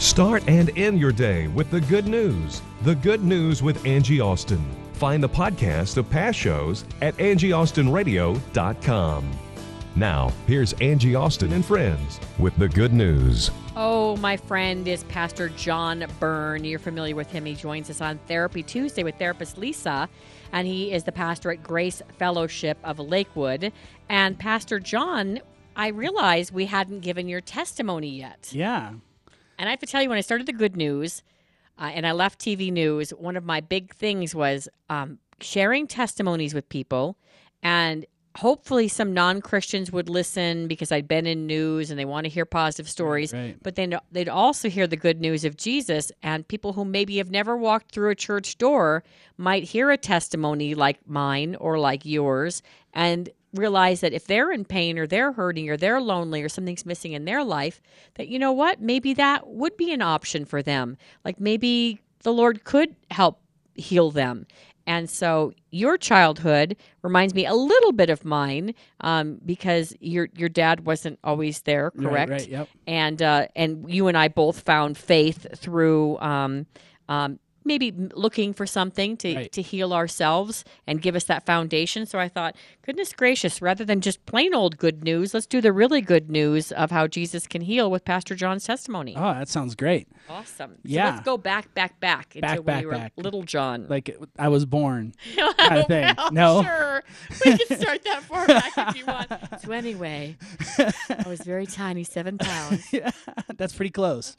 Start and end your day with the good news. The Good News with Angie Austin. Find the podcast of past shows at angieaustinradio.com. Now, here's Angie Austin and friends with the good news. Oh, my friend is Pastor John Byrne. You're familiar with him. He joins us on Therapy Tuesday with therapist Lisa, and he is the pastor at Grace Fellowship of Lakewood. And Pastor John, I realize we hadn't given your testimony yet. Yeah. And I have to tell you, when I started the good news uh, and I left TV news, one of my big things was um, sharing testimonies with people. And hopefully some non-christians would listen because i'd been in news and they want to hear positive stories. right. but then they'd also hear the good news of jesus and people who maybe have never walked through a church door might hear a testimony like mine or like yours. And realize that if they're in pain or they're hurting or they're lonely or something's missing in their life that you know what maybe that would be an option for them like maybe the lord could help heal them and so your childhood reminds me a little bit of mine um, because your your dad wasn't always there, correct? Right, right, yep. And uh, and you and I both found faith through um, um, maybe looking for something to, Right. to heal ourselves and give us that foundation. So I thought, goodness gracious, rather than just plain old good news, let's do the really good news of how Jesus can heal with Pastor John's testimony. Oh, that sounds great. Awesome. So Yeah. let's go back, back, back into Back, when back, you were back. little John. Like I was born. kind of thing. Well, No? Sure. We can start that far back if you want. So anyway, I was very tiny, seven pounds. yeah, that's pretty close.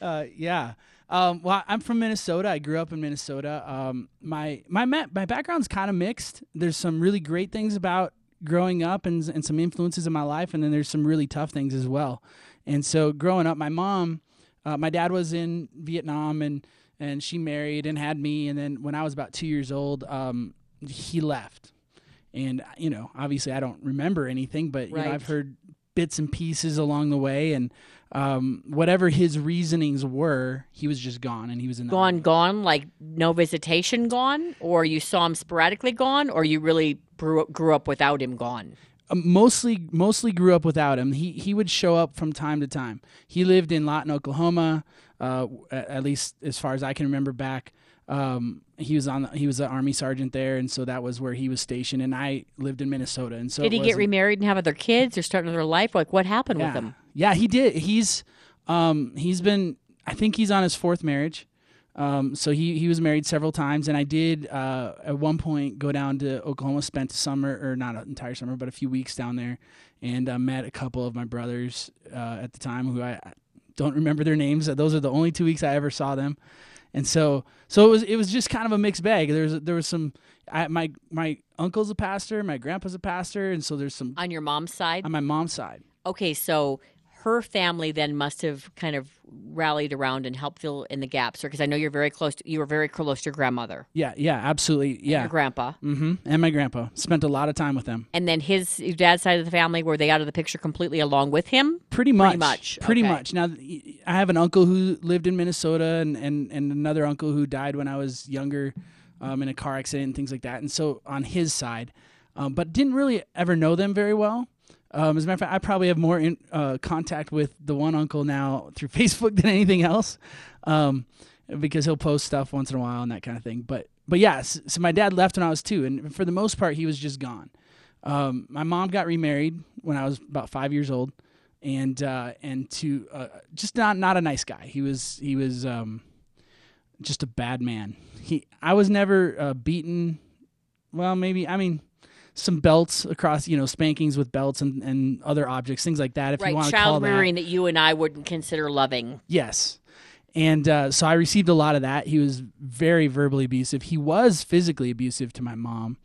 uh, yeah. Um, well, I'm from Minnesota. I grew up in Minnesota. Um, my my my background's kind of mixed. There's some really great things about growing up and and some influences in my life, and then there's some really tough things as well. And so, growing up, my mom, uh, my dad was in Vietnam, and and she married and had me. And then when I was about two years old, um, he left. And you know, obviously, I don't remember anything, but you know, I've heard bits and pieces along the way, and um, whatever his reasonings were, he was just gone, and he was in the Gone, gone, like no visitation gone? Or you saw him sporadically gone? Or you really grew, grew up without him gone? Um, mostly mostly grew up without him. He he would show up from time to time. He lived in Lawton, Oklahoma, uh, at, at least as far as I can remember back. Um, he was on he was an army sergeant there, and so that was where he was stationed. And I lived in Minnesota, and so Did he get remarried and have other kids or start another life? Like what happened yeah. with him? Yeah, he did. He's um he's been I think he's on his fourth marriage. Um so he he was married several times and I did uh at one point go down to Oklahoma spent a summer or not an entire summer but a few weeks down there and uh, met a couple of my brothers uh, at the time who I I don't remember their names. Those are the only two weeks I ever saw them. And so so it was it was just kind of a mixed bag. There's there was some I, my my uncle's a pastor, my grandpa's a pastor, and so there's some On your mom's side? on my mom's side. Okay, so her family then must have kind of rallied around and helped fill in the gaps, because I know you're very close. To, you were very close to your grandmother, Yeah, yeah, absolutely. Yeah. your grandpa, hmm And my grandpa spent a lot of time with them. and then his dad's side of the family. Were they out of the picture completely along with him? Pretty much. Pretty much, Pretty okay. much. Now, I have an uncle who lived in Minnesota, and and, and another uncle who died when I was younger, um, in a car accident and things like that. And so on his side, um, but didn't really ever know them very well. Um, as a matter of fact, I probably have more in, uh, contact with the one uncle now through Facebook than anything else, um, because he'll post stuff once in a while and that kind of thing. But but yeah, so, so my dad left when I was two, and for the most part, he was just gone. Um, my mom got remarried when I was about five years old, and uh, and to uh, just not not a nice guy. He was he was um, just a bad man. He I was never uh, beaten. Well, maybe I mean some belts across you know spankings with belts and, and other objects, things like that. If you want to call child that. that you and I wouldn't consider loving. Yes. And uh, so I received a lot of that. He was very verbally abusive. He was physically abusive to my mom,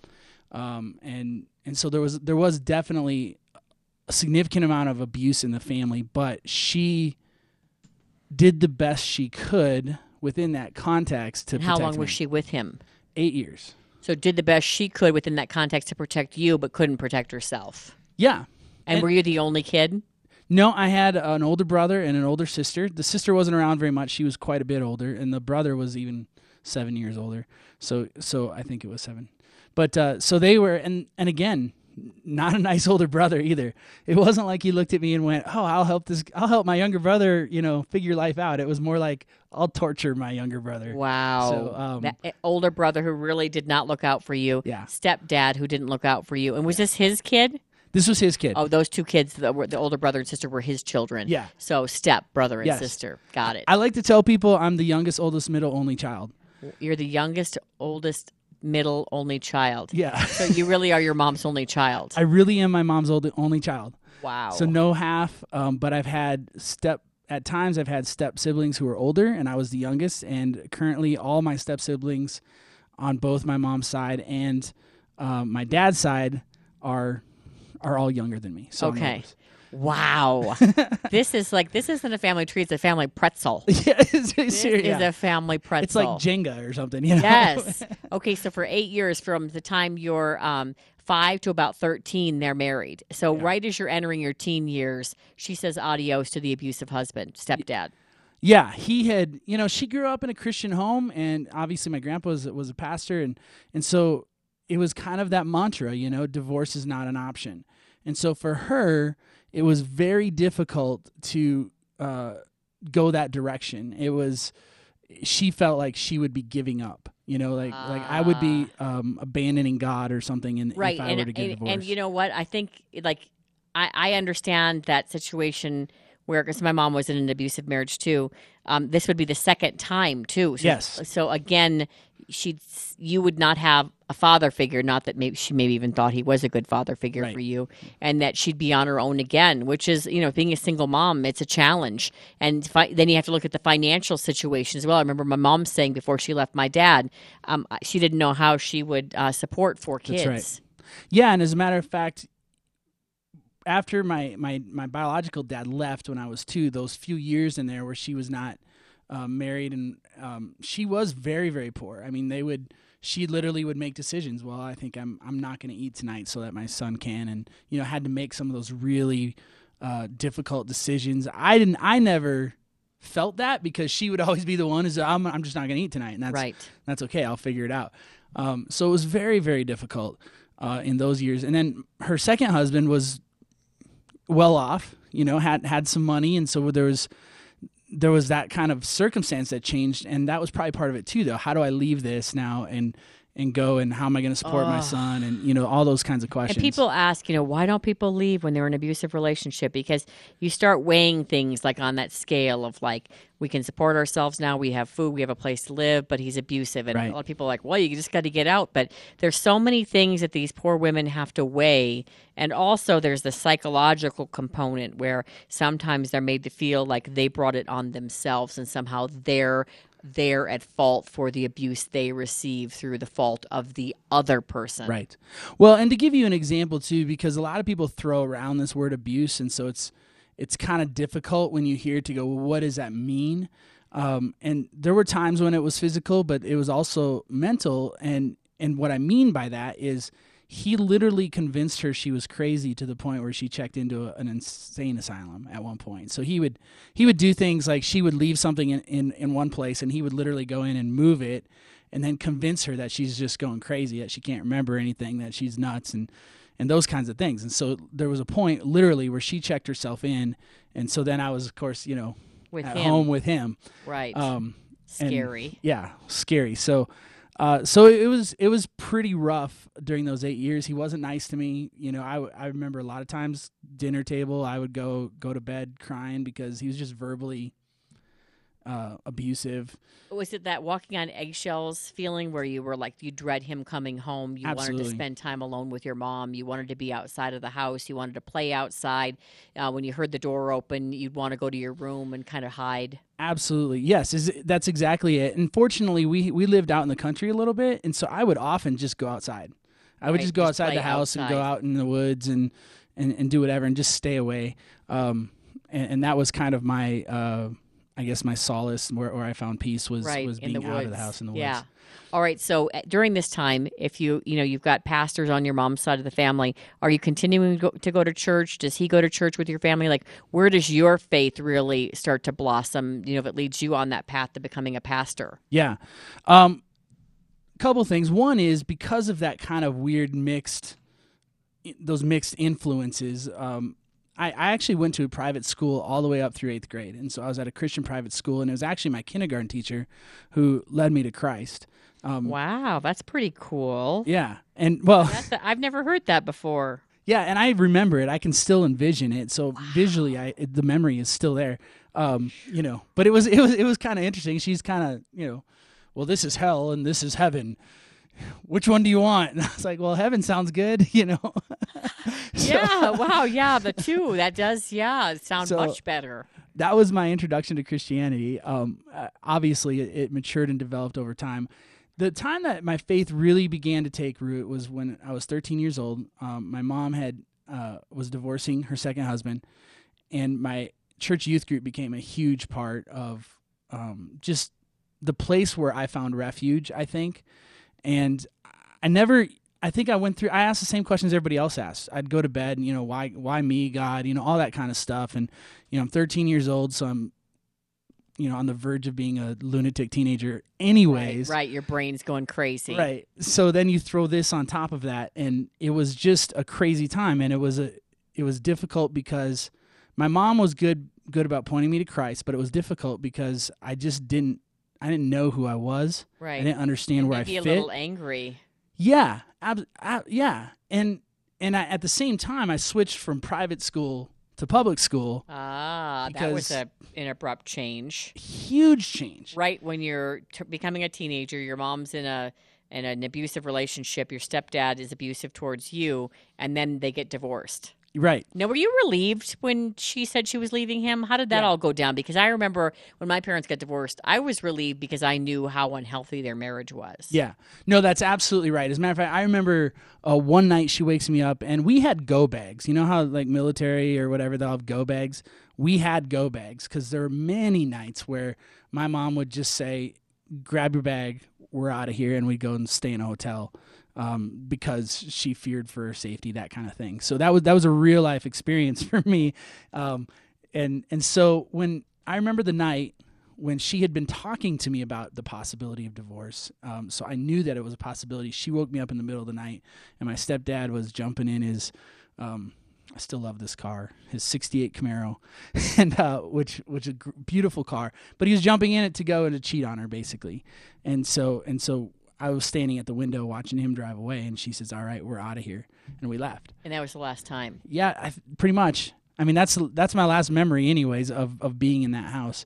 um, and and so there was there was definitely a significant amount of abuse in the family, but she did the best she could within that context to And how long me. was she with him? Eight years. So did the best she could within that context to protect you, but couldn't protect herself. Yeah. And, And- were you the only kid? No, I had an older brother and an older sister. The sister wasn't around very much; she was quite a bit older, and the brother was even seven years older. So, so I think it was seven. But uh, so they were, and and again, not a nice older brother either. It wasn't like he looked at me and went, "Oh, I'll help this. I'll help my younger brother, you know, figure life out." It was more like, "I'll torture my younger brother." Wow. So, um, that eh, older brother who really did not look out for you. Yeah. Stepdad who didn't look out for you. And was this his kid? This was his kid. Oh, those two kids, the, were- the older brother and sister, were his children. Yeah. So step brother and Yes. sister. Got it. I like to tell people I'm the youngest, oldest, middle, only child. You're the youngest, oldest, middle, only child. Yeah, So you really are your mom's only child. I really am my mom's old, only child. wow. So no half, um, but I've had step at times I've had step siblings who are older, and I was the youngest. And currently, all my step siblings on both my mom's side and um, my dad's side are are all younger than me. So Okay. Wow. this is like this isn't a family tree. It's a family pretzel. yeah, it's, This yeah. is a family pretzel. it's like Jenga or something. You know? Yes. Okay, so for eight years, from the time you're um, five to about 13, they're married. So, right as you're entering your teen years, she says adios to the abusive husband, stepdad. Yeah, he had, you know, she grew up in a Christian home, and obviously my grandpa was, was a pastor, and and so it was kind of that mantra, you know, divorce is not an option, and so for her, it was very difficult to uh, go that direction. It was, she felt like she would be giving up, you know, like like I would be um, abandoning God or something, and Right. if I and, were to get and, divorced, and you know what? I think, like, I, I understand that situation where, because my mom was in an abusive marriage too. Um, this would be the second time too. So, Yes. So again, she'd you would not have a father figure. Not that maybe she maybe even thought he was a good father figure Right. for you, and that she'd be on her own again. Which is, you know, being a single mom, it's a challenge. And fi- then you have to look at the financial situation as well. I remember my mom saying before she left my dad, um, she didn't know how she would uh, support four kids. That's right. Yeah, and as a matter of fact, after my my my biological dad left when I was two, those few years in there where she was not um, married and um, she was very very poor. I mean, they would she literally would make decisions. Well, I think I'm I'm not going to eat tonight so that my son can, and you know had to make some of those really uh, difficult decisions. I didn't. I never felt that because she would always be the one who's I'm I'm just not going to eat tonight, and that's Right. that's okay. I'll figure it out. Um, so it was very, very difficult uh, in those years. And then her second husband was well off, you know, had had some money, and so there was there was that kind of circumstance that changed, and that was probably part of it too. Though, how do I leave this now? And and go, and how am I going to support my son, and you know, all those kinds of questions. And people ask, you know, why don't people leave when they're in an abusive relationship? Because you start weighing things like on that scale of like, we can support ourselves now, we have food, we have a place to live, but he's abusive. And Right. a lot of people are like, well, you just got to get out. But there's so many things that these poor women have to weigh. And also, there's the psychological component where sometimes they're made to feel like they brought it on themselves and somehow they're they're at fault for the abuse they receive through the fault of the other person. Right. Well, and to give you an example too, because a lot of people throw around this word abuse, and so it's it's kind of difficult when you hear it to go, well, what does that mean? Um, and there were times when it was physical, but it was also mental. And and what I mean by that is he literally convinced her she was crazy to the point where she checked into a, an insane asylum at one point. So he would he would do things like she would leave something in, in, in one place and he would literally go in and move it and then convince her that she's just going crazy, that she can't remember anything, that she's nuts and and those kinds of things. And so there was a point literally where she checked herself in and so then I was of course, you know, With at him. home with him. Right. Um and- Scary. yeah, scary. So, uh, so it was it was pretty rough during those eight years. He wasn't nice to me. You know, I, I remember a lot of times dinner table I would go go to bed crying because he was just verbally uh, abusive. Was it that walking on eggshells feeling where you were like you dread him coming home? You wanted to spend time alone with your mom. You wanted to be outside of the house. You wanted to play outside. Uh, when you heard the door open, you'd want to go to your room and kind of hide. Absolutely, yes. Is that's exactly it. Unfortunately, we we lived out in the country a little bit, and so I would often just go outside. I would Right, just go just outside the house and go out in the woods and and, and do whatever and just stay away. Um, and, and that was kind of my, uh, I guess my solace where, where I found peace was right was being out of the house in the woods. Yeah. All right. So uh, during this time, if you you know you've got pastors on your mom's side of the family, are you continuing to go, to go to church? Does he go to church with your family? Like, where does your faith really start to blossom? You know, if it leads you on that path to becoming a pastor. Yeah. Um, couple things. One is because of that kind of weird mixed, those mixed influences. Um, I, I actually went to a private school all the way up through eighth grade, and so I was at a Christian private school, and it was actually my kindergarten teacher who led me to Christ. Um, Wow, that's pretty cool. Yeah, and well, a, I've never heard that before. Yeah, and I remember it. I can still envision it. So visually, I it, the memory is still there. Um, you know, but it was it was it was kind of interesting. She's kind of you know, well, this is hell and this is heaven. Which one do you want? And I was like, well, heaven sounds good. You know. So, Yeah. wow. Yeah. The two that does. Yeah. Sound So- much better. that was my introduction to Christianity. Um, uh, obviously, it, it matured and developed over time. The time that my faith really began to take root was when I was 13 years old. Um, my mom had uh, was divorcing her second husband, and my church youth group became a huge part of um, just the place where I found refuge. I think, and I never. I think I went through. I asked the same questions everybody else asked. I'd go to bed, and you know, why, why me, God, you know, all that kind of stuff. And you know, I'm 13 years old, so I'm, you know, on the verge of being a lunatic teenager, anyways. Right. Your brain's going crazy. Right. So then you throw this on top of that, and it was just a crazy time, and it was a, it was difficult because my mom was good, good about pointing me to Christ, but it was difficult because I just didn't, I didn't know who I was. Right. I didn't understand where I fit. Maybe a little angry. Yeah, ab- ab- yeah, and and I, at the same time, I switched from private school to public school. Ah, that was a, an abrupt change. Huge change. Right when you're t- becoming a teenager, your mom's in a in an abusive relationship. Your stepdad is abusive towards you, and then they get divorced. Right. Now, were you relieved when she said she was leaving him? How did that Yeah. all go down? Because I remember when my parents got divorced, I was relieved because I knew how unhealthy their marriage was. Yeah. No, that's absolutely right. As a matter of fact, I remember uh, one night she wakes me up and we had go bags. You know how like military or whatever they'll have go bags. We had go bags because there were many nights where my mom would just say, "Grab your bag, we're out of here," and we'd go and stay in a hotel um, because she feared for her safety, that kind of thing. So that was that was a real life experience for me, um, and and so when I remember the night when she had been talking to me about the possibility of divorce, um, so I knew that it was a possibility. She woke me up in the middle of the night, and my stepdad was jumping in his. Um, I still love this car, his '68 Camaro, and uh, which which a beautiful car. But he was jumping in it to go and to cheat on her, basically. And so and so I was standing at the window watching him drive away, and she says, "All right, we're out of here," and we left. And that was the last time. Yeah, I, pretty much. I mean, that's that's my last memory, anyways, of of being in that house.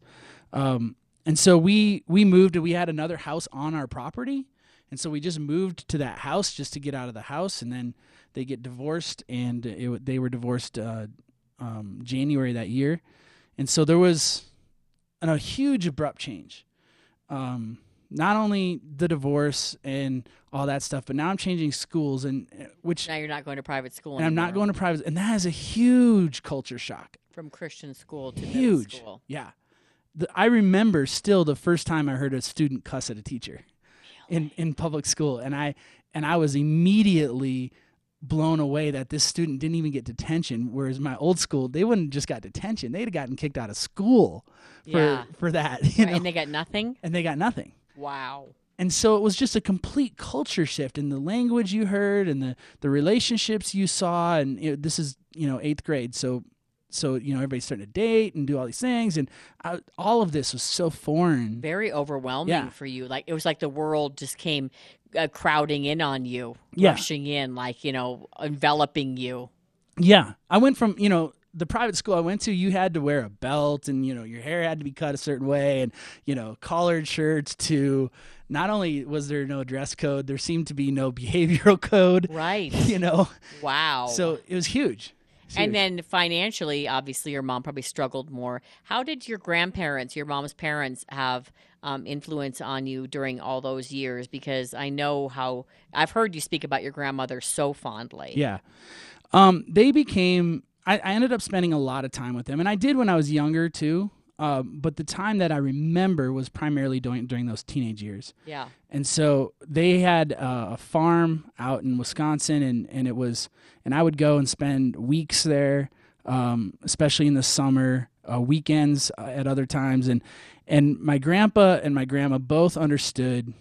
Um, and so we we moved, and we had another house on our property, and so we just moved to that house just to get out of the house, and then they get divorced, and it, they were divorced uh, um, January that year, and so there was an, a huge abrupt change. Um, not only the divorce and all that stuff, but now I'm changing schools, and uh, which Now you're not going to private school and I'm not going to private, and that is a huge culture shock. from Christian school to Huge, school. yeah. The, I remember still the first time I heard a student cuss at a teacher in in public school, and I and I was immediately blown away that this student didn't even get detention, whereas my old school they wouldn't just got detention; they'd have gotten kicked out of school for Yeah. for that, Right, and they got nothing. and they got nothing. Wow. and so it was just a complete culture shift in the language you heard and the the relationships you saw and you know, this is you know eighth grade so so you know everybody's starting to date and do all these things and I, all of this was so foreign Very overwhelming Yeah. for you. Like it was like the world just came uh, crowding in on you, Yeah. rushing in, like you know, enveloping you. yeah i went from you know the private school i went to you had to wear a belt and you know your hair had to be cut a certain way and you know collared shirts to not only was there no dress code there seemed to be no behavioral code Right. you know wow. so it was huge And then financially, obviously, your mom probably struggled more. How did your grandparents, your mom's parents, have um, influence on you during all those years? Because I know how I've heard you speak about your grandmother so fondly. Yeah. Um, they became. I, I ended up spending a lot of time with them, and I did when I was younger too. Um, but the time that I remember was primarily during during those teenage years. Yeah. And so they had uh, a farm out in Wisconsin, and, and it was, and I would go and spend weeks there, um, especially in the summer, uh, weekends uh, at other times, and and my grandpa and my grandma both understood,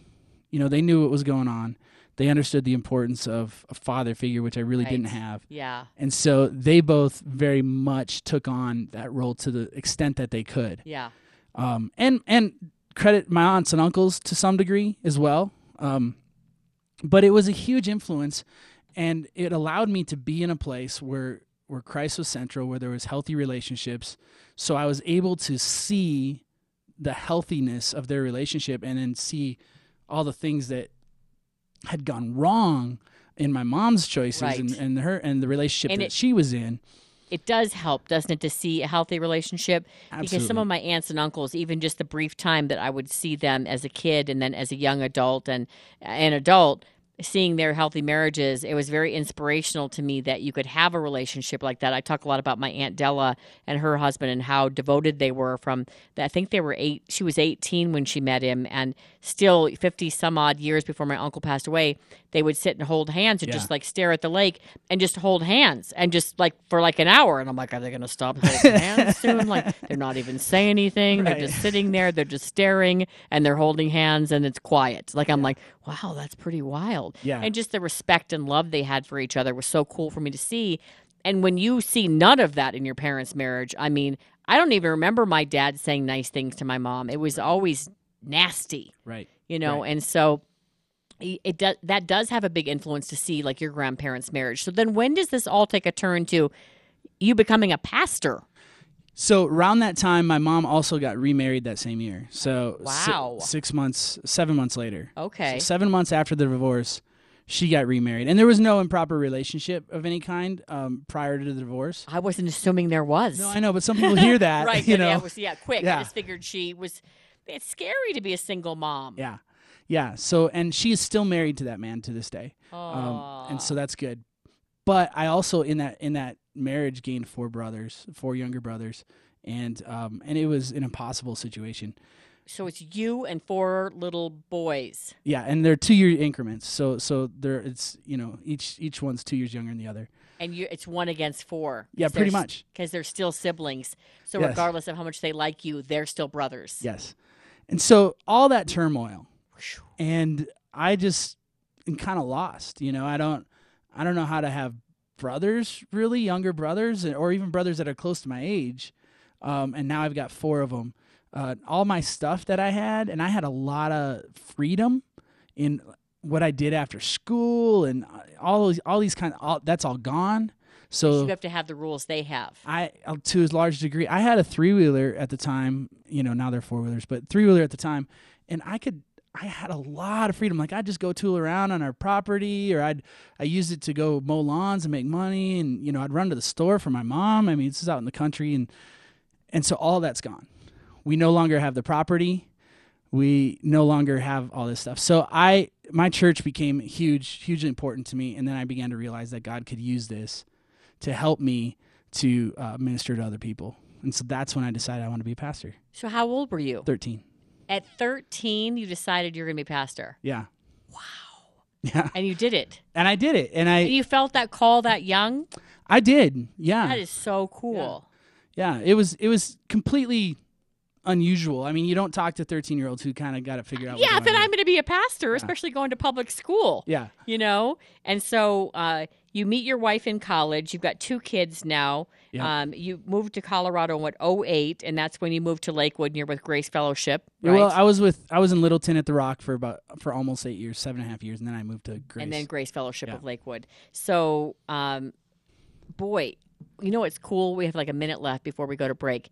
you know, they knew what was going on. They understood the importance of a father figure, which I really didn't have. Yeah. And so they both very much took on that role to the extent that they could Yeah. um, and and credit my aunts and uncles to some degree as well. Um, but it was a huge influence, and it allowed me to be in a place where where Christ was central, where there was healthy relationships. So I was able to see the healthiness of their relationship, and then see all the things that had gone wrong in my mom's choices and, Right. and her and the relationship And that it- she was in. it does help, doesn't it, to see a healthy relationship? Absolutely. Because some of my aunts and uncles, even just the brief time that I would see them as a kid and then as a young adult and an adult, seeing their healthy marriages, it was very inspirational to me that you could have a relationship like that. I talk a lot about my aunt Della and her husband and how devoted they were. From I think they were eight. She was eighteen when she met him, and still fifty some odd years before my uncle passed away, they would sit and hold hands and Yeah. just like stare at the lake and just hold hands and just like for like an hour. And I'm like, are they going to stop holding hands soon? Like they're not even saying anything. They're just sitting there. They're just staring and they're holding hands and it's quiet. Like I'm like, wow, that's pretty wild. Yeah. And just the respect and love they had for each other was so cool for me to see. And when you see none of that in your parents' marriage, I mean, I don't even remember my dad saying nice things to my mom. It was always nasty Right. you know Right. and so it does that does have a big influence to see like your grandparents marriage so then when does this all take a turn to you becoming a pastor So around that time, my mom also got remarried that same year. So si- Wow. six months, seven months later. okay So seven months after the divorce, she got remarried, and there was no improper relationship of any kind um, prior to the divorce. i wasn't assuming there was No, I know, but some people hear that. right You yeah, know. yeah, was, yeah quick i just figured she was it's scary to be a single mom Yeah, yeah. So, and she is still married to that man to this day, um, and so that's good. But I also in that in that marriage gained four brothers, four younger brothers, and um, and it was an impossible situation. so it's you and four little boys Yeah, and they're two year increments. So so there it's you know each each one's two years younger than the other. and you it's one against four Yeah, pretty much. because they're still siblings so Yes. regardless of how much they like you they're still brothers Yes, and so all that turmoil, and I just am kind of lost. You know, I don't I don't know how to have brothers really younger brothers or even brothers that are close to my age. Um, and now I've got four of them. Uh, all my stuff that I had, and I had a lot of freedom in what I did after school, and uh, all these, all these kind of all, that's all gone. So you have to have the rules they have I uh, to a large degree, I had a three wheeler at the time. You know, now they're four wheelers, but three wheeler at the time, and I could. I had a lot of freedom. Like I'd just go tool around on our property, or I'd I used it to go mow lawns and make money, and you know I'd run to the store for my mom. I mean, this is out in the country, and and so all that's gone. We no longer have the property. We no longer have all this stuff. So I my church became huge, hugely important to me, and then I began to realize that God could use this to help me to uh, minister to other people. And so that's when I decided I want to be a pastor. so how old were you 13. At 13, you decided you're going to be pastor, Yeah. Wow. Yeah. and you did it. And I did it. And And I you felt that call that young? I did. Yeah. That is so cool. yeah. It was it was completely unusual. I mean, you don't talk to 13-year-olds who kind of got it figured out. Yeah, then I'm going to be a pastor, especially going to public school. Yeah. You know? And so uh, you meet your wife in college. You've got two kids now. Yeah. Um, you moved to Colorado in what, 08, and that's when you moved to Lakewood and you're with Grace Fellowship. Right? Well, I was with I was in Littleton at the Rock for about for almost eight years, seven and a half years, and then I moved to Grace. and then Grace Fellowship Yeah. of Lakewood. So, um, boy, you know what's cool? We have like a minute left before we go to break.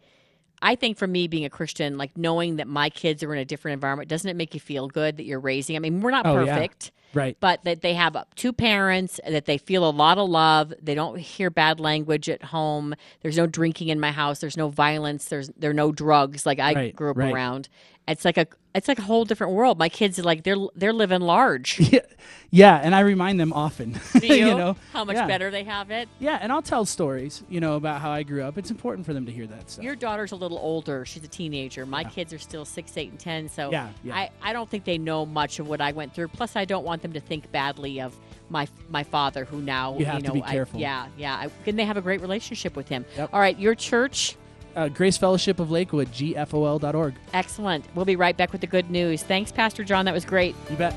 I think for me, being a Christian, like knowing that my kids are in a different environment, doesn't it make you feel good that you're raising? I mean, we're not Oh, yeah. perfect, right. but that they have two parents, that they feel a lot of love. They don't hear bad language at home. There's no drinking in my house. There's no violence. There's there are no drugs like I Right, grew up right. around. It's like a it's like a whole different world. My kids are like they're they're living large. Yeah, yeah, and I remind them often. Do you? know how much Yeah. better they have it. Yeah, and I'll tell stories, you know, about how I grew up. It's important for them to hear that stuff. Your daughter's a little older. She's a teenager. My kids are still six, eight, and ten. So Yeah, yeah. I, I don't think they know much of what I went through. Plus, I don't want them to think badly of my my father, who now You have know to be I- careful. yeah, yeah. I, and they have a great relationship with him. Yep. All right, your church. Uh, Grace Fellowship of Lakewood, gfol.org. Excellent. We'll be right back with the good news. Thanks, Pastor John. That was great. You bet.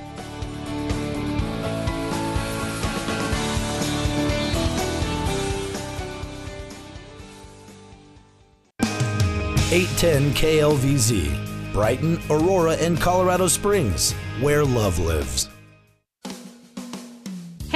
Eight ten KLVZ, Brighton, Aurora, and Colorado Springs, where love lives.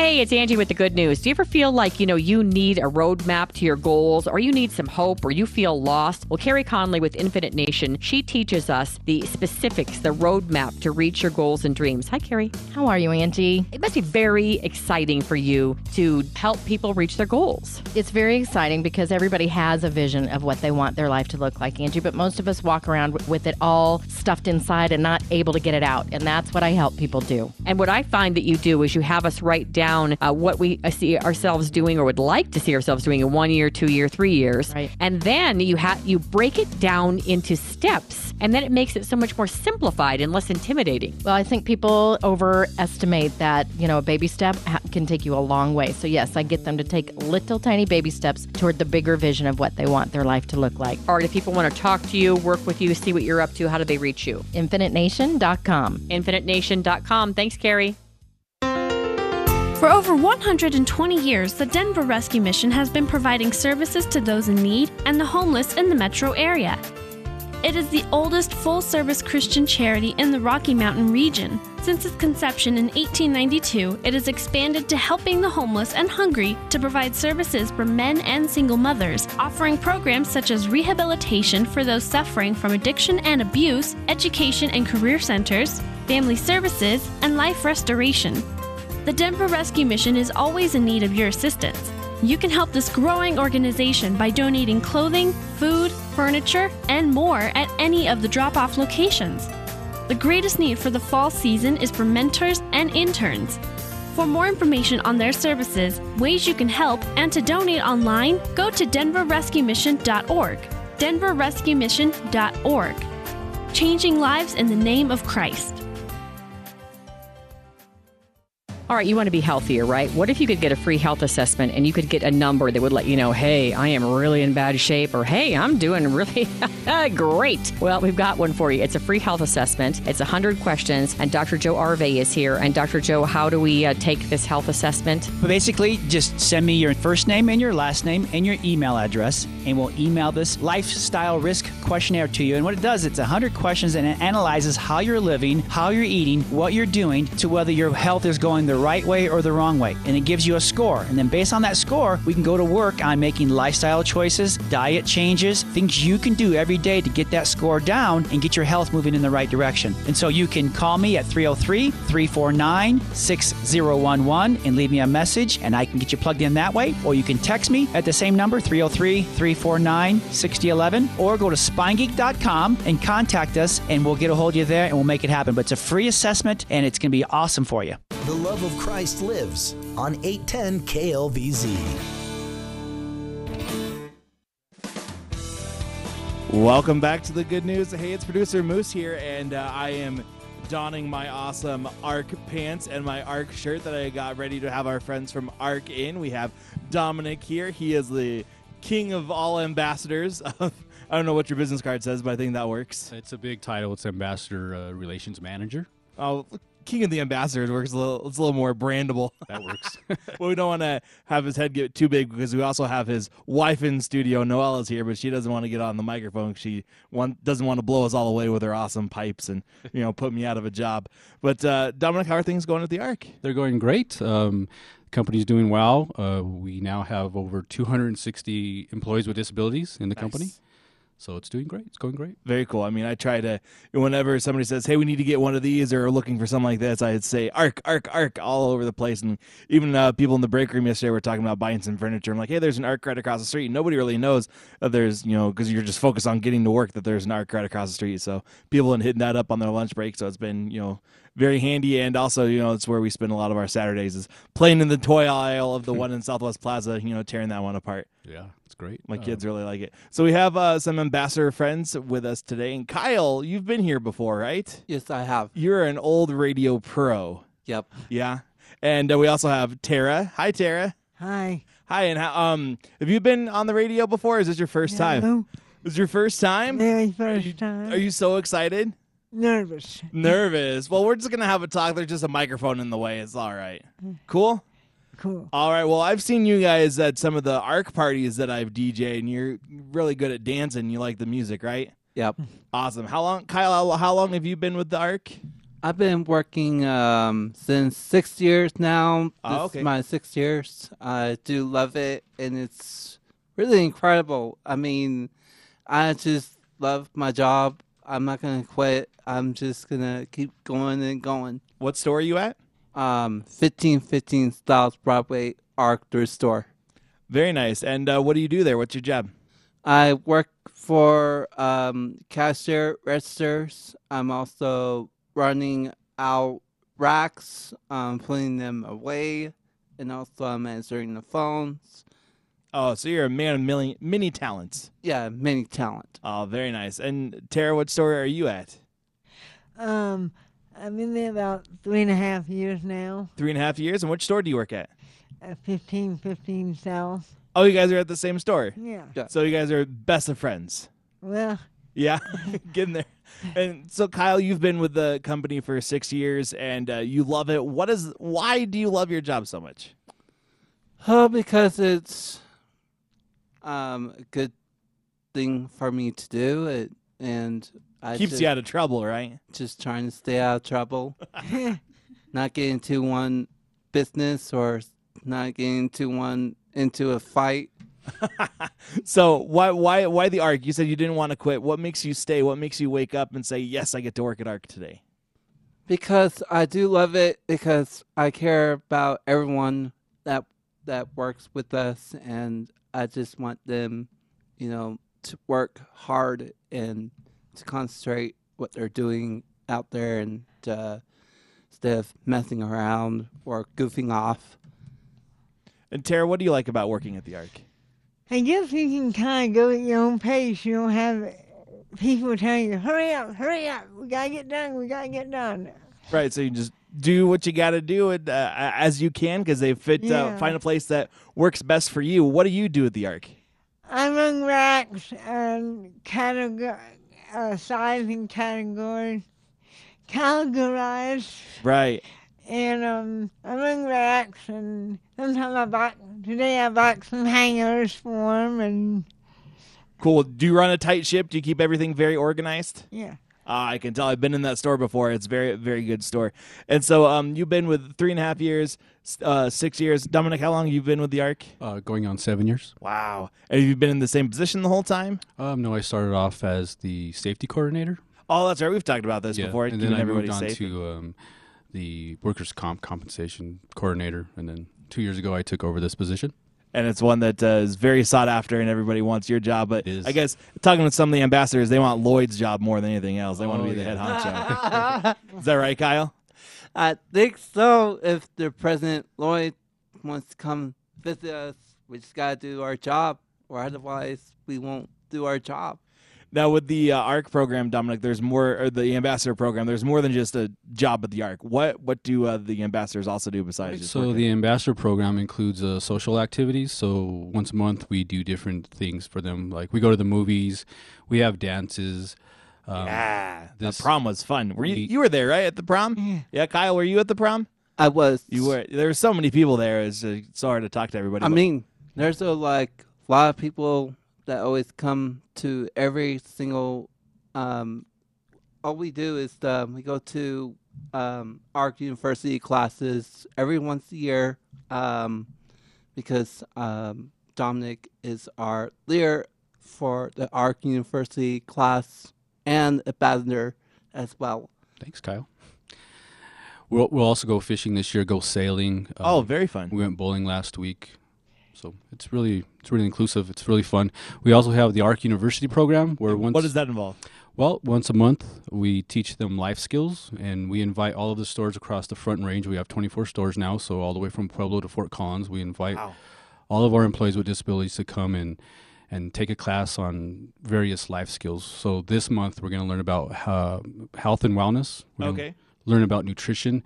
Hey, it's Angie with the good news. Do you ever feel like, you know, you need a roadmap to your goals or you need some hope or you feel lost? Well, Carrie Conley with Infinite Nation, she teaches us the specifics, the roadmap to reach your goals and dreams. Hi, Carrie. How are you, Angie? It must be very exciting for you to help people reach their goals. It's very exciting because everybody has a vision of what they want their life to look like, Angie, but most of us walk around with it all stuffed inside and not able to get it out. And that's what I help people do. And what I find that you do is you have us write down uh, what we uh, see ourselves doing or would like to see ourselves doing in one year, two year, three years, Right. and then you have you break it down into steps, and then it makes it so much more simplified and less intimidating. Well, I think people overestimate that, you know, a baby step ha- can take you a long way. So, yes, I get them to take little tiny baby steps toward the bigger vision of what they want their life to look like. All right, if people want to talk to you, work with you, see what you're up to, how do they reach you? InfiniteNation.com. InfiniteNation.com. Thanks, Carrie. For over 120 years, the Denver Rescue Mission has been providing services to those in need and the homeless in the metro area. It is the oldest full service Christian charity in the Rocky Mountain region. Since its conception in 1892, it has expanded to helping the homeless and hungry to provide services for men and single mothers, offering programs such as rehabilitation for those suffering from addiction and abuse, education and career centers, family services, and life restoration. The Denver Rescue Mission is always in need of your assistance. You can help this growing organization by donating clothing, food, furniture, and more at any of the drop off locations. The greatest need for the fall season is for mentors and interns. For more information on their services, ways you can help, and to donate online, go to denverrescuemission.org. denverrescuemission.org. Changing lives in the name of Christ. All right, you want to be healthier, right? What if you could get a free health assessment and you could get a number that would let you know, hey, I am really in bad shape, or hey, I'm doing really great? Well, we've got one for you. It's a free health assessment. It's 100 questions, and Dr. Joe Arve is here. And Dr. Joe, how do we uh, take this health assessment? But basically, just send me your first name and your last name and your email address, and we'll email this lifestyle risk questionnaire to you. And what it does, it's 100 questions and it analyzes how you're living, how you're eating, what you're doing to whether your health is going the right way or the wrong way. And it gives you a score. And then based on that score, we can go to work on making lifestyle choices, diet changes, things you can do every day to get that score down and get your health moving in the right direction. And so you can call me at 303 349 6011 and leave me a message, and I can get you plugged in that way. Or you can text me at the same number, 303 349 6011, or go to spinegeek.com and contact us, and we'll get a hold of you there and we'll make it happen. But it's a free assessment, and it's going to be awesome for you. The love of Christ lives on 810 KLVZ. Welcome back to the good news. Hey, it's producer Moose here, and uh, I am donning my awesome ARC pants and my ARC shirt that I got ready to have our friends from ARC in. We have Dominic here. He is the king of all ambassadors. Of, I don't know what your business card says, but I think that works. It's a big title. It's Ambassador uh, Relations Manager. Oh, king of the ambassadors works a little. It's a little more brandable. That works. but we don't want to have his head get too big because we also have his wife in studio. Noelle is here, but she doesn't want to get on the microphone. She want, doesn't want to blow us all away with her awesome pipes and you know put me out of a job. But uh, Dominic, how are things going at the Arc? They're going great. Um, company's doing well. Uh, we now have over 260 employees with disabilities in the company. So it's doing great. It's going great. Very cool. I mean, I try to whenever somebody says, "Hey, we need to get one of these," or looking for something like this, I'd say "arc, arc, arc" all over the place. And even uh, people in the break room yesterday were talking about buying some furniture. I'm like, "Hey, there's an arc right across the street." Nobody really knows that there's, you know, because you're just focused on getting to work that there's an arc right across the street. So people have been hitting that up on their lunch break. So it's been, you know, very handy. And also, you know, it's where we spend a lot of our Saturdays is playing in the toy aisle of the one in Southwest Plaza. You know, tearing that one apart. Yeah, it's great. My Uh, kids really like it. So we have uh, some ambassador friends with us today. And Kyle, you've been here before, right? Yes, I have. You're an old radio pro. Yep. Yeah. And uh, we also have Terri. Hi, Terri. Hi. Hi. And how, um, have you been on the radio before? Or is this your first time? No. Is your first time? Very first time. Are you so excited? Nervous? Nervous. Well, we're just gonna have a talk. There's just a microphone in the way. It's all right. Cool. Cool. All right. Well, I've seen you guys at some of the ARC parties that I've DJed, and you're really good at dancing. You like the music, right? Yep. Awesome. How long, Kyle? How, how long have you been with the ARC? I've been working um, since six years now. This Oh, okay. is my six years. I do love it, and it's really incredible. I mean, I just love my job. I'm not gonna quit. I'm just gonna keep going and going. What store are you at? Um, fifteen fifteen South Broadway Arc Thrift Store. Very nice. And uh, what do you do there? What's your job? I work for um, cashier registers. I'm also running out racks, um, putting them away, and also I'm answering the phones. Oh, so you're a man of many, many talents. Yeah, many talent. Oh, very nice. And Terri, what store are you at? Um, I've been there about three and a half years now. Three and a half years. And which store do you work at? At fifteen fifteen South. Oh, you guys are at the same store. Yeah. So you guys are best of friends. Well, Yeah, getting there. And so, Kyle, you've been with the company for six years, and uh, you love it. What is? Why do you love your job so much? Oh, because it's um, a good thing for me to do, it, and I Keeps just, you out of trouble, right? just trying to stay out of trouble, not get into one business or not getting into one into a fight. So why why why the arc? You said you didn't want to quit. What makes you stay? What makes you wake up and say, "Yes, I get to work at Arc today"? Because I do love it because I care about everyone that that works with us and I just want them, you know, to work hard and to concentrate what they're doing out there and uh, instead of messing around or goofing off. And Terri, what do you like about working at the Arc? I guess you can kind of go at your own pace. You don't have people telling you, "Hurry up, hurry up! We gotta get done. We gotta get done." Right. So you just do what you got to do it, uh, as you can because they fit. Uh, find a place that works best for you. What do you do at the Arc? Run racks and categor- uh, size and categories, categorize, Right. and um, run racks, and sometimes I bought today I bought some hangers for 'em, and Cool. Do you run a tight ship? Do you keep everything very organized? yeah. Uh, I can tell. I've been in that store before. It's very, very good store. And so, um, you've been with three and a half years, uh, six years. Dominic, how long have you been with the Arc? Uh, going on seven years. Wow. Have you been in the same position the whole time? Um, no, I started off as the safety coordinator. Oh, that's right. We've talked about this Yeah, before. and then I moved on safe. to um, the workers' comp compensation coordinator, and then two years ago I took over this position. and it's one that uh, is very sought after, and everybody wants your job. But. I guess talking with some of the ambassadors, they want Lloyd's job more than anything else. They want Oh, to be the head honcho. is that right, Kyle? I think so. If the President Lloyd wants to come visit us, we just gotta do our job, or otherwise we won't do our job. Now, with the uh, ARC program, Dominic, there's more, or the ambassador program, there's more than just a job at the ARC. What what do uh, the ambassadors also do besides just So working? the ambassador program includes uh, social activities. So once a month we do different things for them. Like we go to the movies, we have dances. Um, yeah, this- the prom was fun. Were you we- you were there right at the prom? Yeah. Yeah, Kyle, were you at the prom? I was. You were. There were so many people there. It's uh, so hard to talk to everybody. I but- mean, there's a like a lot of people that always come to every single. Um, all we do is um, we go to um, ARC University classes every once a year um, because um, Dominic is our leader for the Arc University class and ambassador as well. Thanks, Kyle. We'll we'll also go fishing this year. Go sailing. Oh, um, very fun. We went bowling last week, so it's really it's really inclusive. It's really fun. We also have the Arc University program where once What does that involve? Well, once a month we teach them life skills, and we invite all of the stores across the Front Range. We have 24 stores now, so all the way from Pueblo to Fort Collins, we invite all of our employees with disabilities to come and and take a class on various life skills. So this month we're going to learn about uh, health and wellness. We're Okay. Learn about nutrition.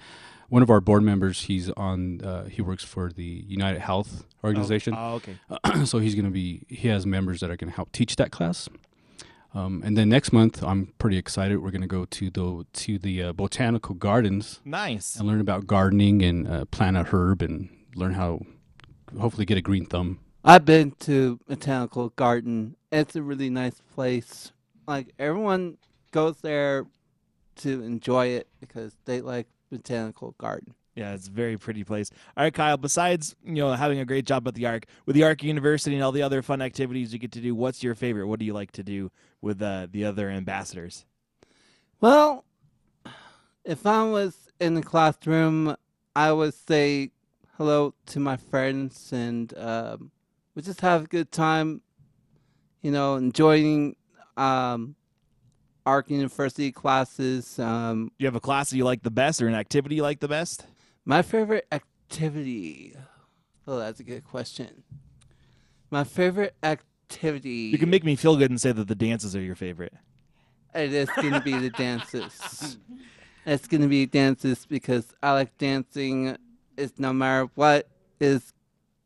One of our board members, he's on. Uh, he works for the United Health Organization. Oh, okay. so he's going to be. He has members that are going to help teach that class. Um, and then next month, I'm pretty excited. We're going to go to the to the uh, botanical gardens. Nice. And learn about gardening and uh, plant a herb and learn how, hopefully, get a green thumb. I've been to Botanical Garden. It's a really nice place. Like everyone goes there to enjoy it because they like Botanical Garden. Yeah, it's a very pretty place. All right, Kyle. Besides, you know, having a great job at the Arc, with the Arc University and all the other fun activities you get to do, what's your favorite? What do you like to do with uh, the other ambassadors? Well, if I was in the classroom, I would say hello to my friends and um, we just have a good time, you know, enjoying um, Arc University classes. Um, Do you have a class that you like the best or an activity you like the best? my favorite activity. Oh, that's a good question. My favorite activity. You can make me feel good and say that the dances are your favorite. It is going to be the dances. It's going to be dances because I like dancing. It's no matter what is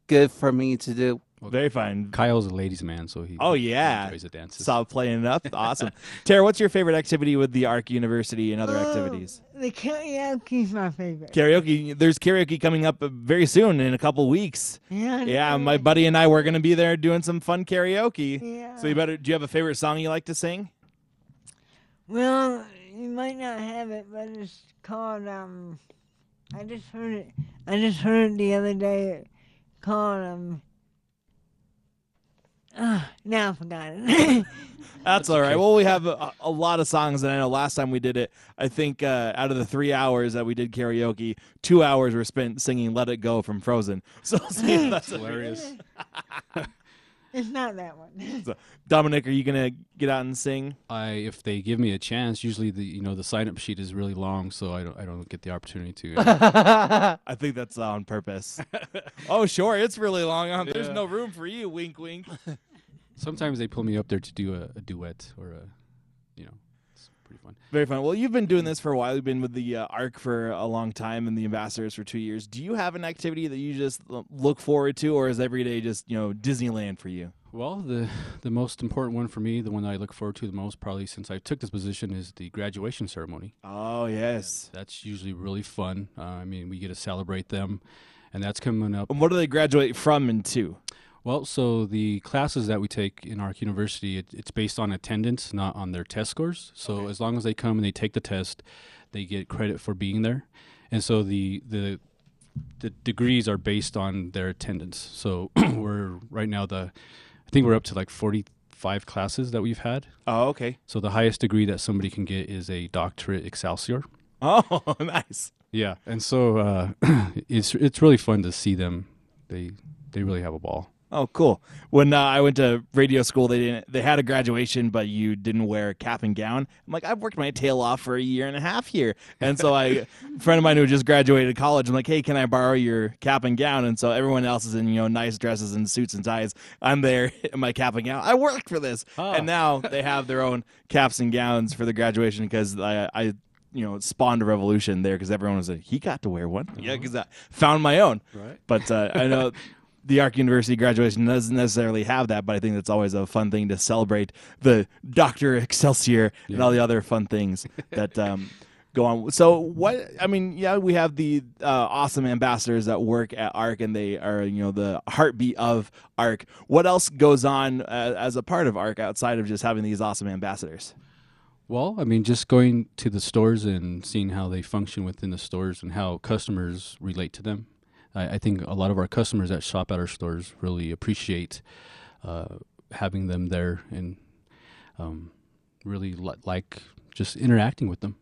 good for me to do. Very fine. Kyle's a ladies' man, so he Oh yeah, enjoys the dances. Saw it playing it up. Awesome. Tara, what's your favorite activity with the Arc University and other Oh, activities? The karaoke's my favorite. Karaoke. There's karaoke coming up very soon in a couple weeks. Yeah, Yeah, my buddy and I we're gonna be there doing some fun karaoke. Yeah. So you better. Do you have a favorite song you like to sing? Well, you might not have it, but it's called um. I just heard it. I just heard it the other day. Called um. Ah, now I forgot it. That's all right. Well, we have a, a lot of songs, and I know last time we did it, I think uh, out of the three hours that we did karaoke, two hours were spent singing "Let It Go" from Frozen. So see that's hilarious. it's not that one. So, Dominic, are you gonna get out and sing? I if they give me a chance, usually the you know the sign up sheet is really long, so I don't I don't get the opportunity to. I think that's on purpose. oh, sure, it's really long. Uh, There's Yeah. no room for you. Wink, wink. Sometimes they pull me up there to do a, a duet or a, you know, it's fun. Very fun. Well, you've been doing this for a while. You've been with the uh, ARC for a long time and the ambassadors for two years. Do you have an activity that you just look forward to, or is every day just you know Disneyland for you? Well, the the most important one for me, the one that I look forward to the most, probably since I took this position, is the graduation ceremony. Oh yes, that's usually really fun. Uh, I mean, we get to celebrate them, and that's coming up. And what do they graduate from and to? Well, so the classes that we take in ARC University, it, it's based on attendance, not on their test scores. So as long as they come and they take the test, they get credit for being there. And so the the the degrees are based on their attendance. So we're right now the I think we're up to like 45 classes that we've had. Oh, okay. So the highest degree that somebody can get is a doctorate excelsior. Oh, nice. Yeah, and so uh, it's it's really fun to see them. They they really have a ball. Oh, cool. When uh, I went to radio school, they didn't. They had a graduation, but you didn't wear a cap and gown. I'm like, I've worked my tail off for a year and a half here, and so I, a friend of mine who just graduated college, I'm like, hey, can I borrow your cap and gown? And so everyone else is in you know nice dresses and suits and ties. I'm there in my cap and gown. I worked for this, and now they have their own caps and gowns for the graduation because I, I you know spawned a revolution there because everyone was like, he got to wear one. Yeah, because I found my own. Right. But uh, I know the Arc University graduation doesn't necessarily have that, but I think that's always a fun thing to celebrate the Doctor Excelsior and all the other fun things that um, go on. So what? I mean, yeah, we have the uh, awesome ambassadors that work at Arc, and they are you know the heartbeat of Arc. What else goes on uh, as a part of Arc outside of just having these awesome ambassadors? Well, I mean, just going to the stores and seeing how they function within the stores and how customers relate to them. I, I think a lot of our customers that shop at our stores really appreciate uh, having them there and um, really li- like just interacting with them.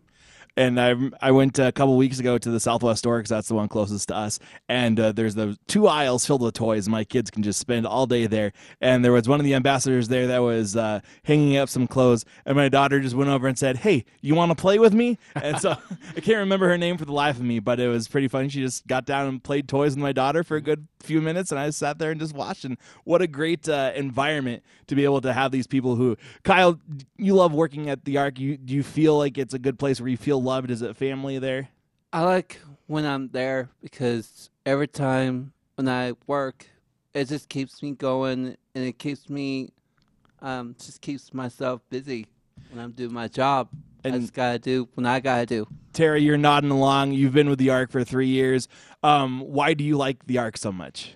And I I went a couple weeks ago to the Southwest store because that's the one closest to us. And uh, there's the two aisles filled with toys. My kids can just spend all day there. And there was one of the ambassadors there that was uh, hanging up some clothes. And my daughter just went over and said, "Hey, you want to play with me?" And so I can't remember her name for the life of me, but it was pretty funny. She just got down and played toys with my daughter for a good few minutes, and I sat there and just watched. And what a great uh, environment to be able to have these people who, Kyle, you love working at the Arc. You do you feel like it's a good place where you feel loved? Is it family there? I like when I'm there because every time when I work, it just keeps me going and it keeps me, um, just keeps myself busy when I'm doing my job. I And- just gotta do when I gotta do. Terry, you're nodding along. You've been with the Arc for three years. Um, why do you like the Arc so much?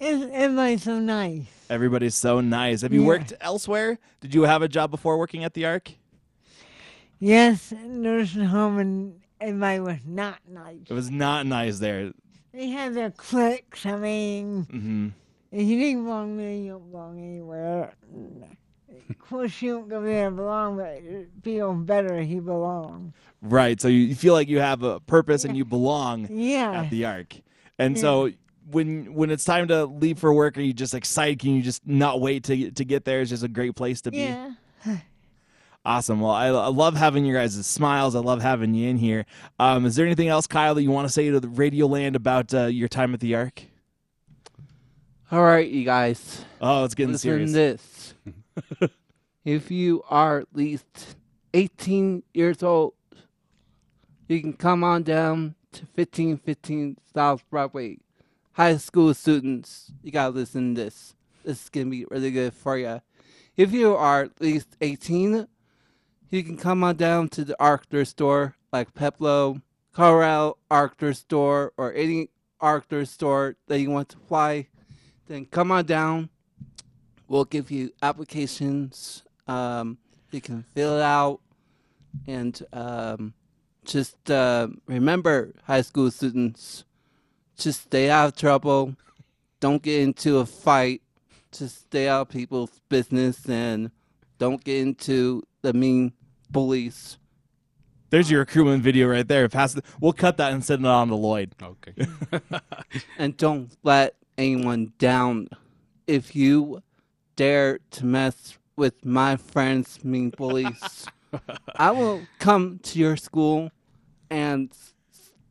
It's, everybody's so nice. Everybody's so nice. Have you Yeah. worked elsewhere? Did you have a job before working at the Arc? Yes, and nursing home and everybody was not nice. It was not nice there. They had their cliques. I mean, hmm if you didn't belong there, you don't belong anywhere. Of course, you don't go there and belong, but it feels better if you belong. Right. So you feel like you have a purpose and you belong Yeah. at the Arc. And Yeah. so when when it's time to leave for work, are you just excited? Can you just not wait to to get there? It's just a great place to be. Yeah. Awesome. Well, I, I love having your guys' smiles. I love having you in here. Um, is there anything else, Kyle, that you want to say to the Radio Land about uh, your time at the Arc? All right, you guys. Oh, it's getting Listen serious. to this. if you are at least 18 years old, you can come on down to 1515 South Broadway. High school students, you gotta listen to this. This is gonna be really good for you. If you are at least 18, you can come on down to the Arctur store, like Pueblo, Colorado Arctur store, or any Arctur store that you want to fly. Then come on down. We'll give you applications. Um, you can fill it out, and um, just uh, remember, high school students, just stay out of trouble. Don't get into a fight. Just stay out of people's business and don't get into the mean bullies. There's your recruitment video right there. Pass it. We'll cut that and send it on to Lloyd. Okay. and don't let anyone down. If you dare to mess with my friends, mean bullies, I will come to your school and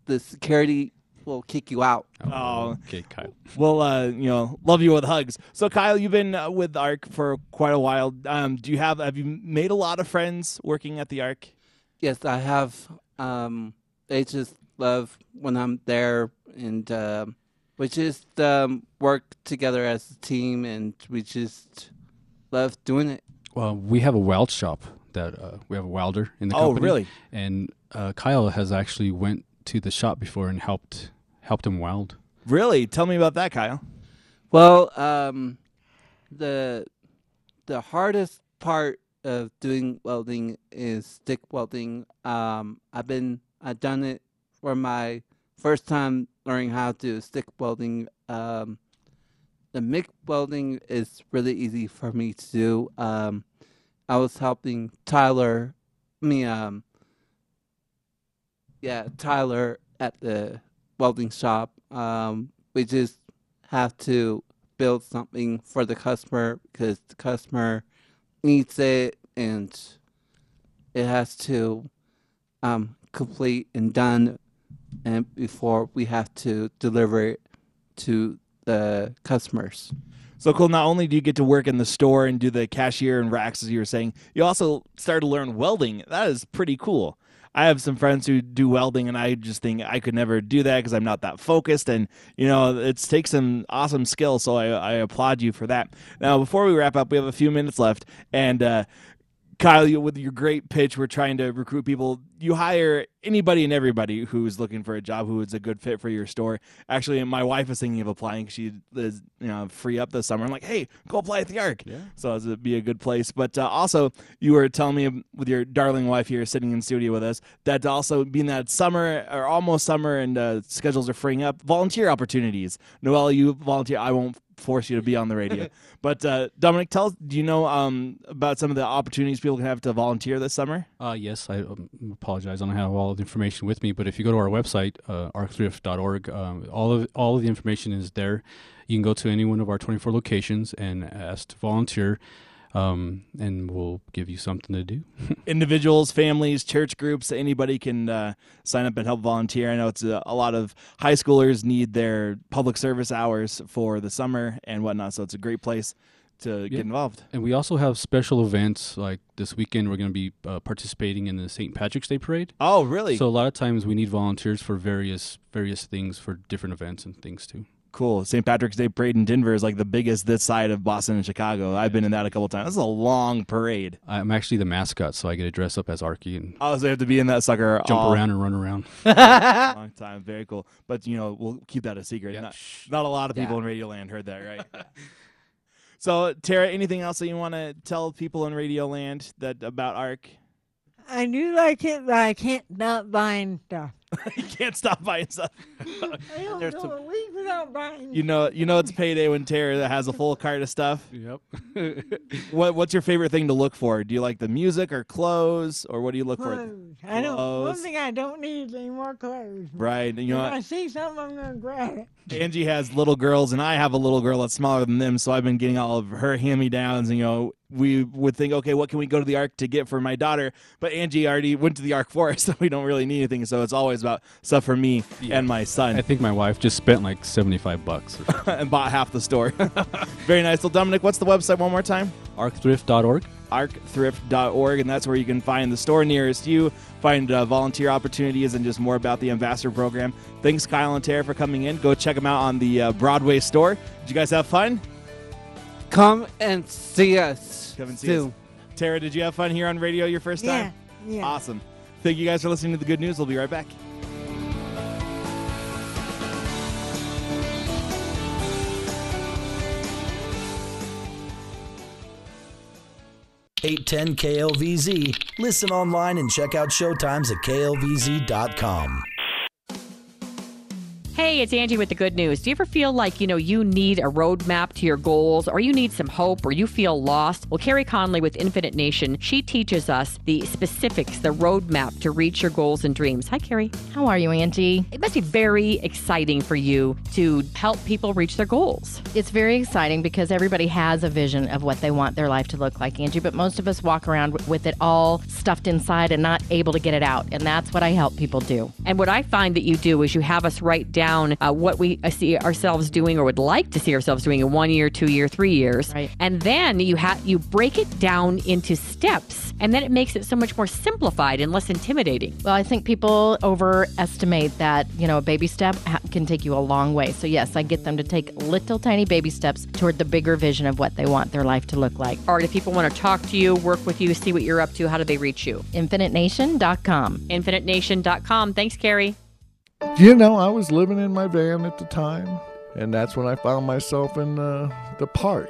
the security will kick you out. Oh, okay, Kyle. Well, uh, you know, love you with hugs. So, Kyle, you've been uh, with Arc for quite a while. Um, do you have have you made a lot of friends working at the Arc? Yes, I have. Um, they just love when I'm there, and uh, we just um, work together as a team, and we just love doing it. Well, we have a weld shop that uh, we have a welder in the Oh, company. really? And uh, Kyle has actually went to the shop before and helped helped him weld. Really? Tell me about that, Kyle. Well, um, the the hardest part of doing welding is stick welding. Um, I've been I've done it for my first time learning how to stick welding. Um, the MIG welding is really easy for me to do. Um, I was helping Tyler, me, um, yeah, Tyler at the welding shop. Um, we just have to build something for the customer because the customer needs it and it has to um, complete and done and before we have to deliver it to the customers. So cool. Not only do you get to work in the store and do the cashier and racks, as you were saying, you also start to learn welding. That is pretty cool. I have some friends who do welding, and I just think I could never do that because I'm not that focused. And you know, it takes some awesome skill. So I, I applaud you for that. Now, before we wrap up, we have a few minutes left, and uh, Kyle, you, with your great pitch, we're trying to recruit people. You hire anybody and everybody who's looking for a job who is a good fit for your store. Actually, my wife is thinking of applying. She is, you know, free up this summer. I'm like, hey, go apply at the Arc. Yeah. So it'd be a good place. But uh, also, you were telling me with your darling wife here sitting in studio with us that also being that summer or almost summer and uh, schedules are freeing up, volunteer opportunities. Noelle, you volunteer. I won't force you to be on the radio. but uh, Dominic, tell us, do you know um, about some of the opportunities people can have to volunteer this summer? Uh, yes, I um, apologize. I don't have all the information with me, but if you go to our website, uh, arcthrift.org, um, all of all of the information is there. You can go to any one of our 24 locations and ask to volunteer, um, and we'll give you something to do. Individuals, families, church groups, anybody can uh, sign up and help volunteer. I know it's a, a lot of high schoolers need their public service hours for the summer and whatnot, so it's a great place to get involved. And we also have special events like this weekend. We're going to be uh, participating in the St. Patrick's Day Parade. Oh, really? So a lot of times we need volunteers for various various things for different events and things too. Cool. St. Patrick's Day Parade in Denver is like the biggest this side of Boston and Chicago. I've been in that a couple times. That's a long parade. I'm actually the mascot, so I get to dress up as Arky and Oh, so you have to be in that sucker. jump all- around and run around. long time. Very cool. But you know, we'll keep that a secret. Not, not a lot of people in Radio Land heard that, right? so, Tara, anything else that you want to tell people in Radio Land that about ARC? I do like it, but I can't not buying stuff. you can't stop buying stuff. I don't go a week without buying. You know, you know it's payday when Tara has a full cart of stuff. Yep. what What's your favorite thing to look for? Do you like the music or clothes, or what do you look for? Clothes. I don't. One Clothes. thing I don't need is any more clothes. Right. You know, if I see something, I'm gonna grab it. Angie has little girls, and I have a little girl that's smaller than them, so I've been getting all of her hand me downs. And you know, we would think, okay, what can we go to the Arc to get for my daughter? But Angie already went to the Arc for us, so we don't really need anything. So it's always about stuff for me and my son. I think my wife just spent like 75 bucks. and bought half the store. Very nice. Well, Dominic, what's the website one more time? Arcthrift.org. arcthrift.org, and that's where you can find the store nearest you, find uh, volunteer opportunities, and just more about the ambassador program. Thanks, Kyle and Tara, for coming in. Go check them out on the uh, Broadway store. Did you guys have fun? Come and see us. Come and see soon. us. Tara, did you have fun here on radio your first time? Yeah, yeah. Awesome. Thank you guys for listening to the good news. We'll be right back. Eight ten KLVZ. Listen online and check out showtimes at klvz.com. Hey, it's Angie with the good news. Do you ever feel like, you know, you need a roadmap to your goals or you need some hope or you feel lost? Well, Carrie Conley with Infinite Nation, she teaches us the specifics, the roadmap to reach your goals and dreams. Hi, Carrie. How are you, Angie? It must be very exciting for you to help people reach their goals. It's very exciting because everybody has a vision of what they want their life to look like, Angie, but most of us walk around with it all stuffed inside and not able to get it out. And that's what I help people do. And what I find that you do is you have us write down uh, what we uh, see ourselves doing or would like to see ourselves doing in one year, two year, three years, Right. and then you have you break it down into steps, and then it makes it so much more simplified and less intimidating. Well, I think people overestimate that, you know, a baby step ha- can take you a long way. So, yes, I get them to take little tiny baby steps toward the bigger vision of what they want their life to look like. Or if people want to talk to you, work with you, see what you're up to, how do they reach you? InfiniteNation.com. InfiniteNation.com. Thanks, Carrie. You know, I was living in my van at the time, and that's when I found myself in uh, the park.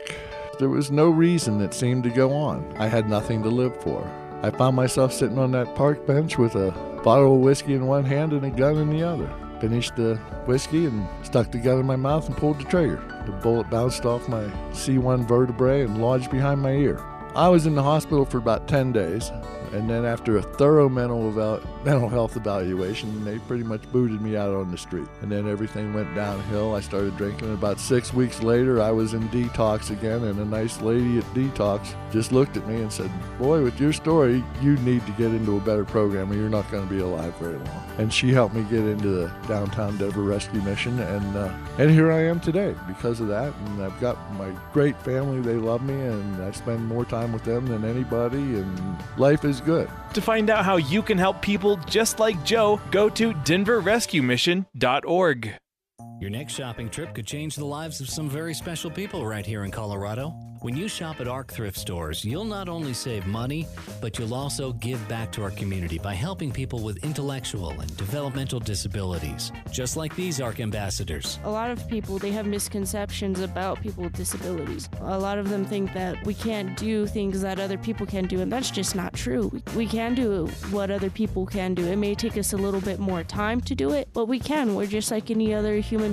There was no reason that seemed to go on. I had nothing to live for. I found myself sitting on that park bench with a bottle of whiskey in one hand and a gun in the other. Finished the whiskey and stuck the gun in my mouth and pulled the trigger. The bullet bounced off my C1 vertebrae and lodged behind my ear. I was in the hospital for about 10 days, and then after a thorough mental, eval- mental health evaluation, they pretty much booted me out on the street. And then everything went downhill. I started drinking. About six weeks later, I was in detox again, and a nice lady at detox just looked at me and said, Boy, with your story, you need to get into a better program or you're not going to be alive very long. And she helped me get into the downtown Denver Rescue Mission, and, uh, and here I am today because of that. And I've got my great family. They love me, and I spend more time with them than anybody, and life is good. To find out how you can help people just like Joe, go to denverrescuemission.org. Your next shopping trip could change the lives of some very special people right here in Colorado. When you shop at ARC thrift stores, you'll not only save money, but you'll also give back to our community by helping people with intellectual and developmental disabilities, just like these ARC ambassadors. A lot of people they have misconceptions about people with disabilities. A lot of them think that we can't do things that other people can do, and that's just not true. We, can do what other people can do. It may take us a little bit more time to do it, but we can. We're just like any other human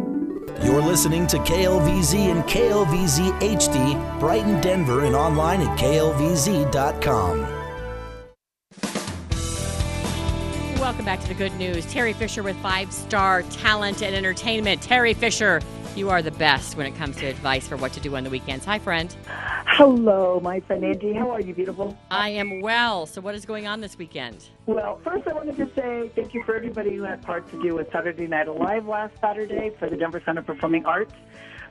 You're listening to KLVZ and KLVZ HD, Brighton, Denver, and online at klvz.com. Welcome back to the good news. Terri Fisher with five star talent and entertainment. Terri Fisher, you are the best when it comes to advice for what to do on the weekends. Hi, friend. Hello, my friend Angie. How are you, beautiful? I am well. So, what is going on this weekend? Well, first, I wanted to say thank you for everybody who had part to do with Saturday Night Alive last Saturday for the Denver Center for Performing Arts.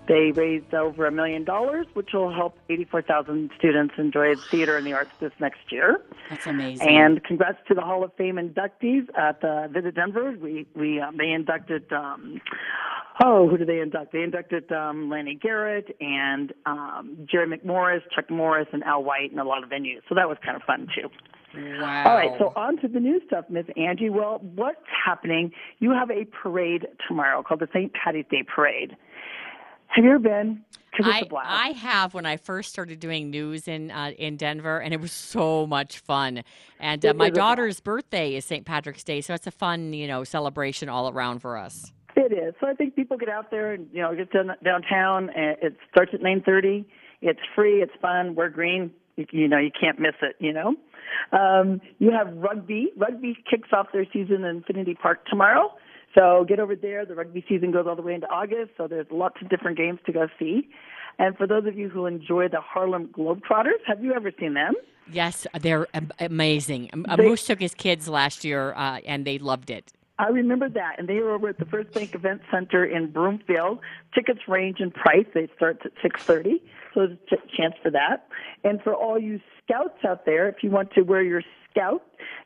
They raised over a million dollars, which will help 84,000 students enjoy theater and the arts this next year. That's amazing. And congrats to the Hall of Fame inductees at uh, Visit Denver. We we um, they inducted. Um, oh, who did they induct? They inducted um, Lanny Garrett and um, Jerry McMorris, Chuck Morris, and Al White, and a lot of venues. So that was kind of fun too. Wow. All right, so on to the new stuff, Miss Angie. Well, what's happening? You have a parade tomorrow called the St. Patty's Day Parade. Have you ever been? I. I have when I first started doing news in uh, in Denver, and it was so much fun. And uh, my is a blast. daughter's birthday is St. Patrick's Day, so it's a fun, you know, celebration all around for us. It is. So I think people get out there and you know get down, downtown. And it starts at nine thirty. It's free. It's fun. We're green. You, you know you can't miss it. You know. Um, you have rugby. Rugby kicks off their season in Infinity Park tomorrow. So get over there. The rugby season goes all the way into August. So there's lots of different games to go see. And for those of you who enjoy the Harlem Globetrotters, have you ever seen them? Yes, they're amazing. Uh, They- Moose took his kids last year, uh, and they loved it. I remember that, and they were over at the First Bank Event Center in Broomfield. Tickets range in price; they start at six thirty, so there's a chance for that. And for all you scouts out there, if you want to wear your scout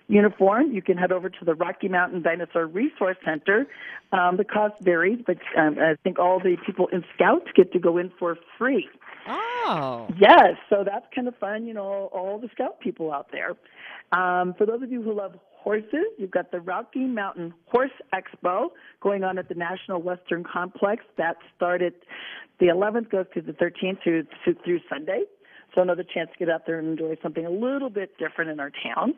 uniform, you can head over to the Rocky Mountain Dinosaur Resource Center. Um, the cost varies, but um, I think all the people in scouts get to go in for free. Oh. Yes, so that's kind of fun, you know, all the scout people out there. Um, for those of you who love horses, you've got the Rocky Mountain Horse Expo going on at the National Western Complex. That started the 11th, goes to the 13th through, through, through Sunday. So another chance to get out there and enjoy something a little bit different in our town.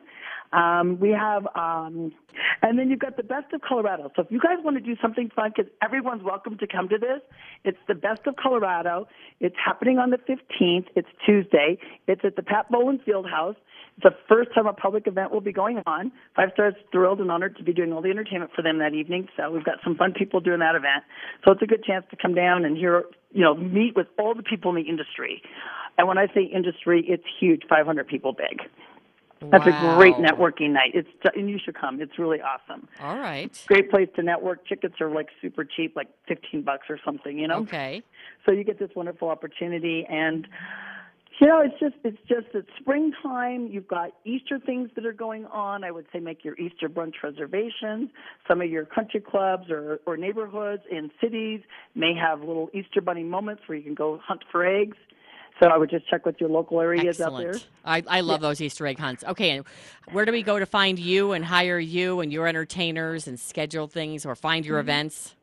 Um, we have, um, and then you've got the Best of Colorado. So if you guys want to do something fun, because everyone's welcome to come to this, it's the Best of Colorado. It's happening on the 15th. It's Tuesday. It's at the Pat Bowlen Field House. It's the first time a public event will be going on. Five Stars thrilled and honored to be doing all the entertainment for them that evening. So we've got some fun people doing that event. So it's a good chance to come down and hear, you know, meet with all the people in the industry. And when I say industry, it's huge, 500 people big. That's a great networking night. It's and you should come. It's really awesome. All right. Great place to network. Tickets are like super cheap, like 15 bucks or something, you know. Okay. So you get this wonderful opportunity and you know, it's just it's just it's springtime. You've got Easter things that are going on. I would say make your Easter brunch reservations. Some of your country clubs or, or neighborhoods in cities may have little Easter bunny moments where you can go hunt for eggs. So I would just check with your local areas out there. Excellent. I, I love those Easter egg hunts. Okay, and where do we go to find you and hire you and your entertainers and schedule things or find your Mm-hmm. events?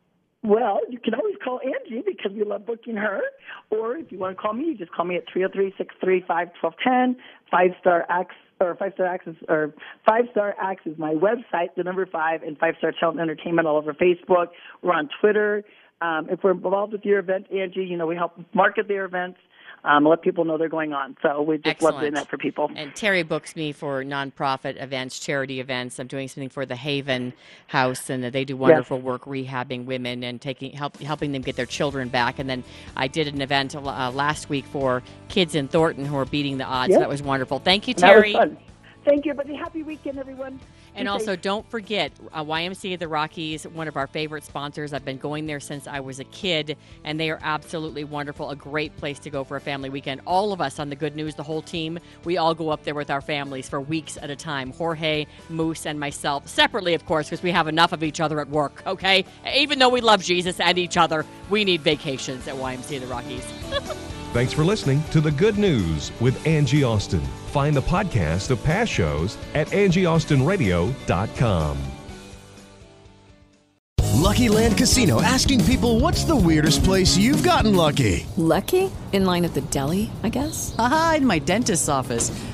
Well, you can always call Angie because we love booking her. Or if you want to call me, you just call me at three zero three six three five twelve ten. Five Star Axe or Five Star Access or Five Star Axe is my website, the number five, and Five Star Talent Entertainment all over Facebook. We're on Twitter. Um, if we're involved with your event, Angie, you know we help market their events. Um, let people know they're going on. So we just love doing that for people. And Terri books me for nonprofit events, charity events. I'm doing something for the Haven House, and they do wonderful work rehabbing women and taking help helping them get their children back. And then I did an event uh, last week for kids in Thornton who are beating the odds. Yep. That was wonderful. Thank you, Terri. Thank you, everybody. Happy weekend, everyone. And also, don't forget uh, YMCA of the Rockies, one of our favorite sponsors. I've been going there since I was a kid, and they are absolutely wonderful. A great place to go for a family weekend. All of us on the Good News, the whole team, we all go up there with our families for weeks at a time. Jorge, Moose, and myself, separately, of course, because we have enough of each other at work, okay? Even though we love Jesus and each other, we need vacations at YMCA of the Rockies. Thanks for listening to The Good News with Angie Austin. Find the podcast of past shows at angieaustinradio.com. Lucky Land Casino asking people what's the weirdest place you've gotten lucky? Lucky? In line at the deli, I guess? Aha, in my dentist's office.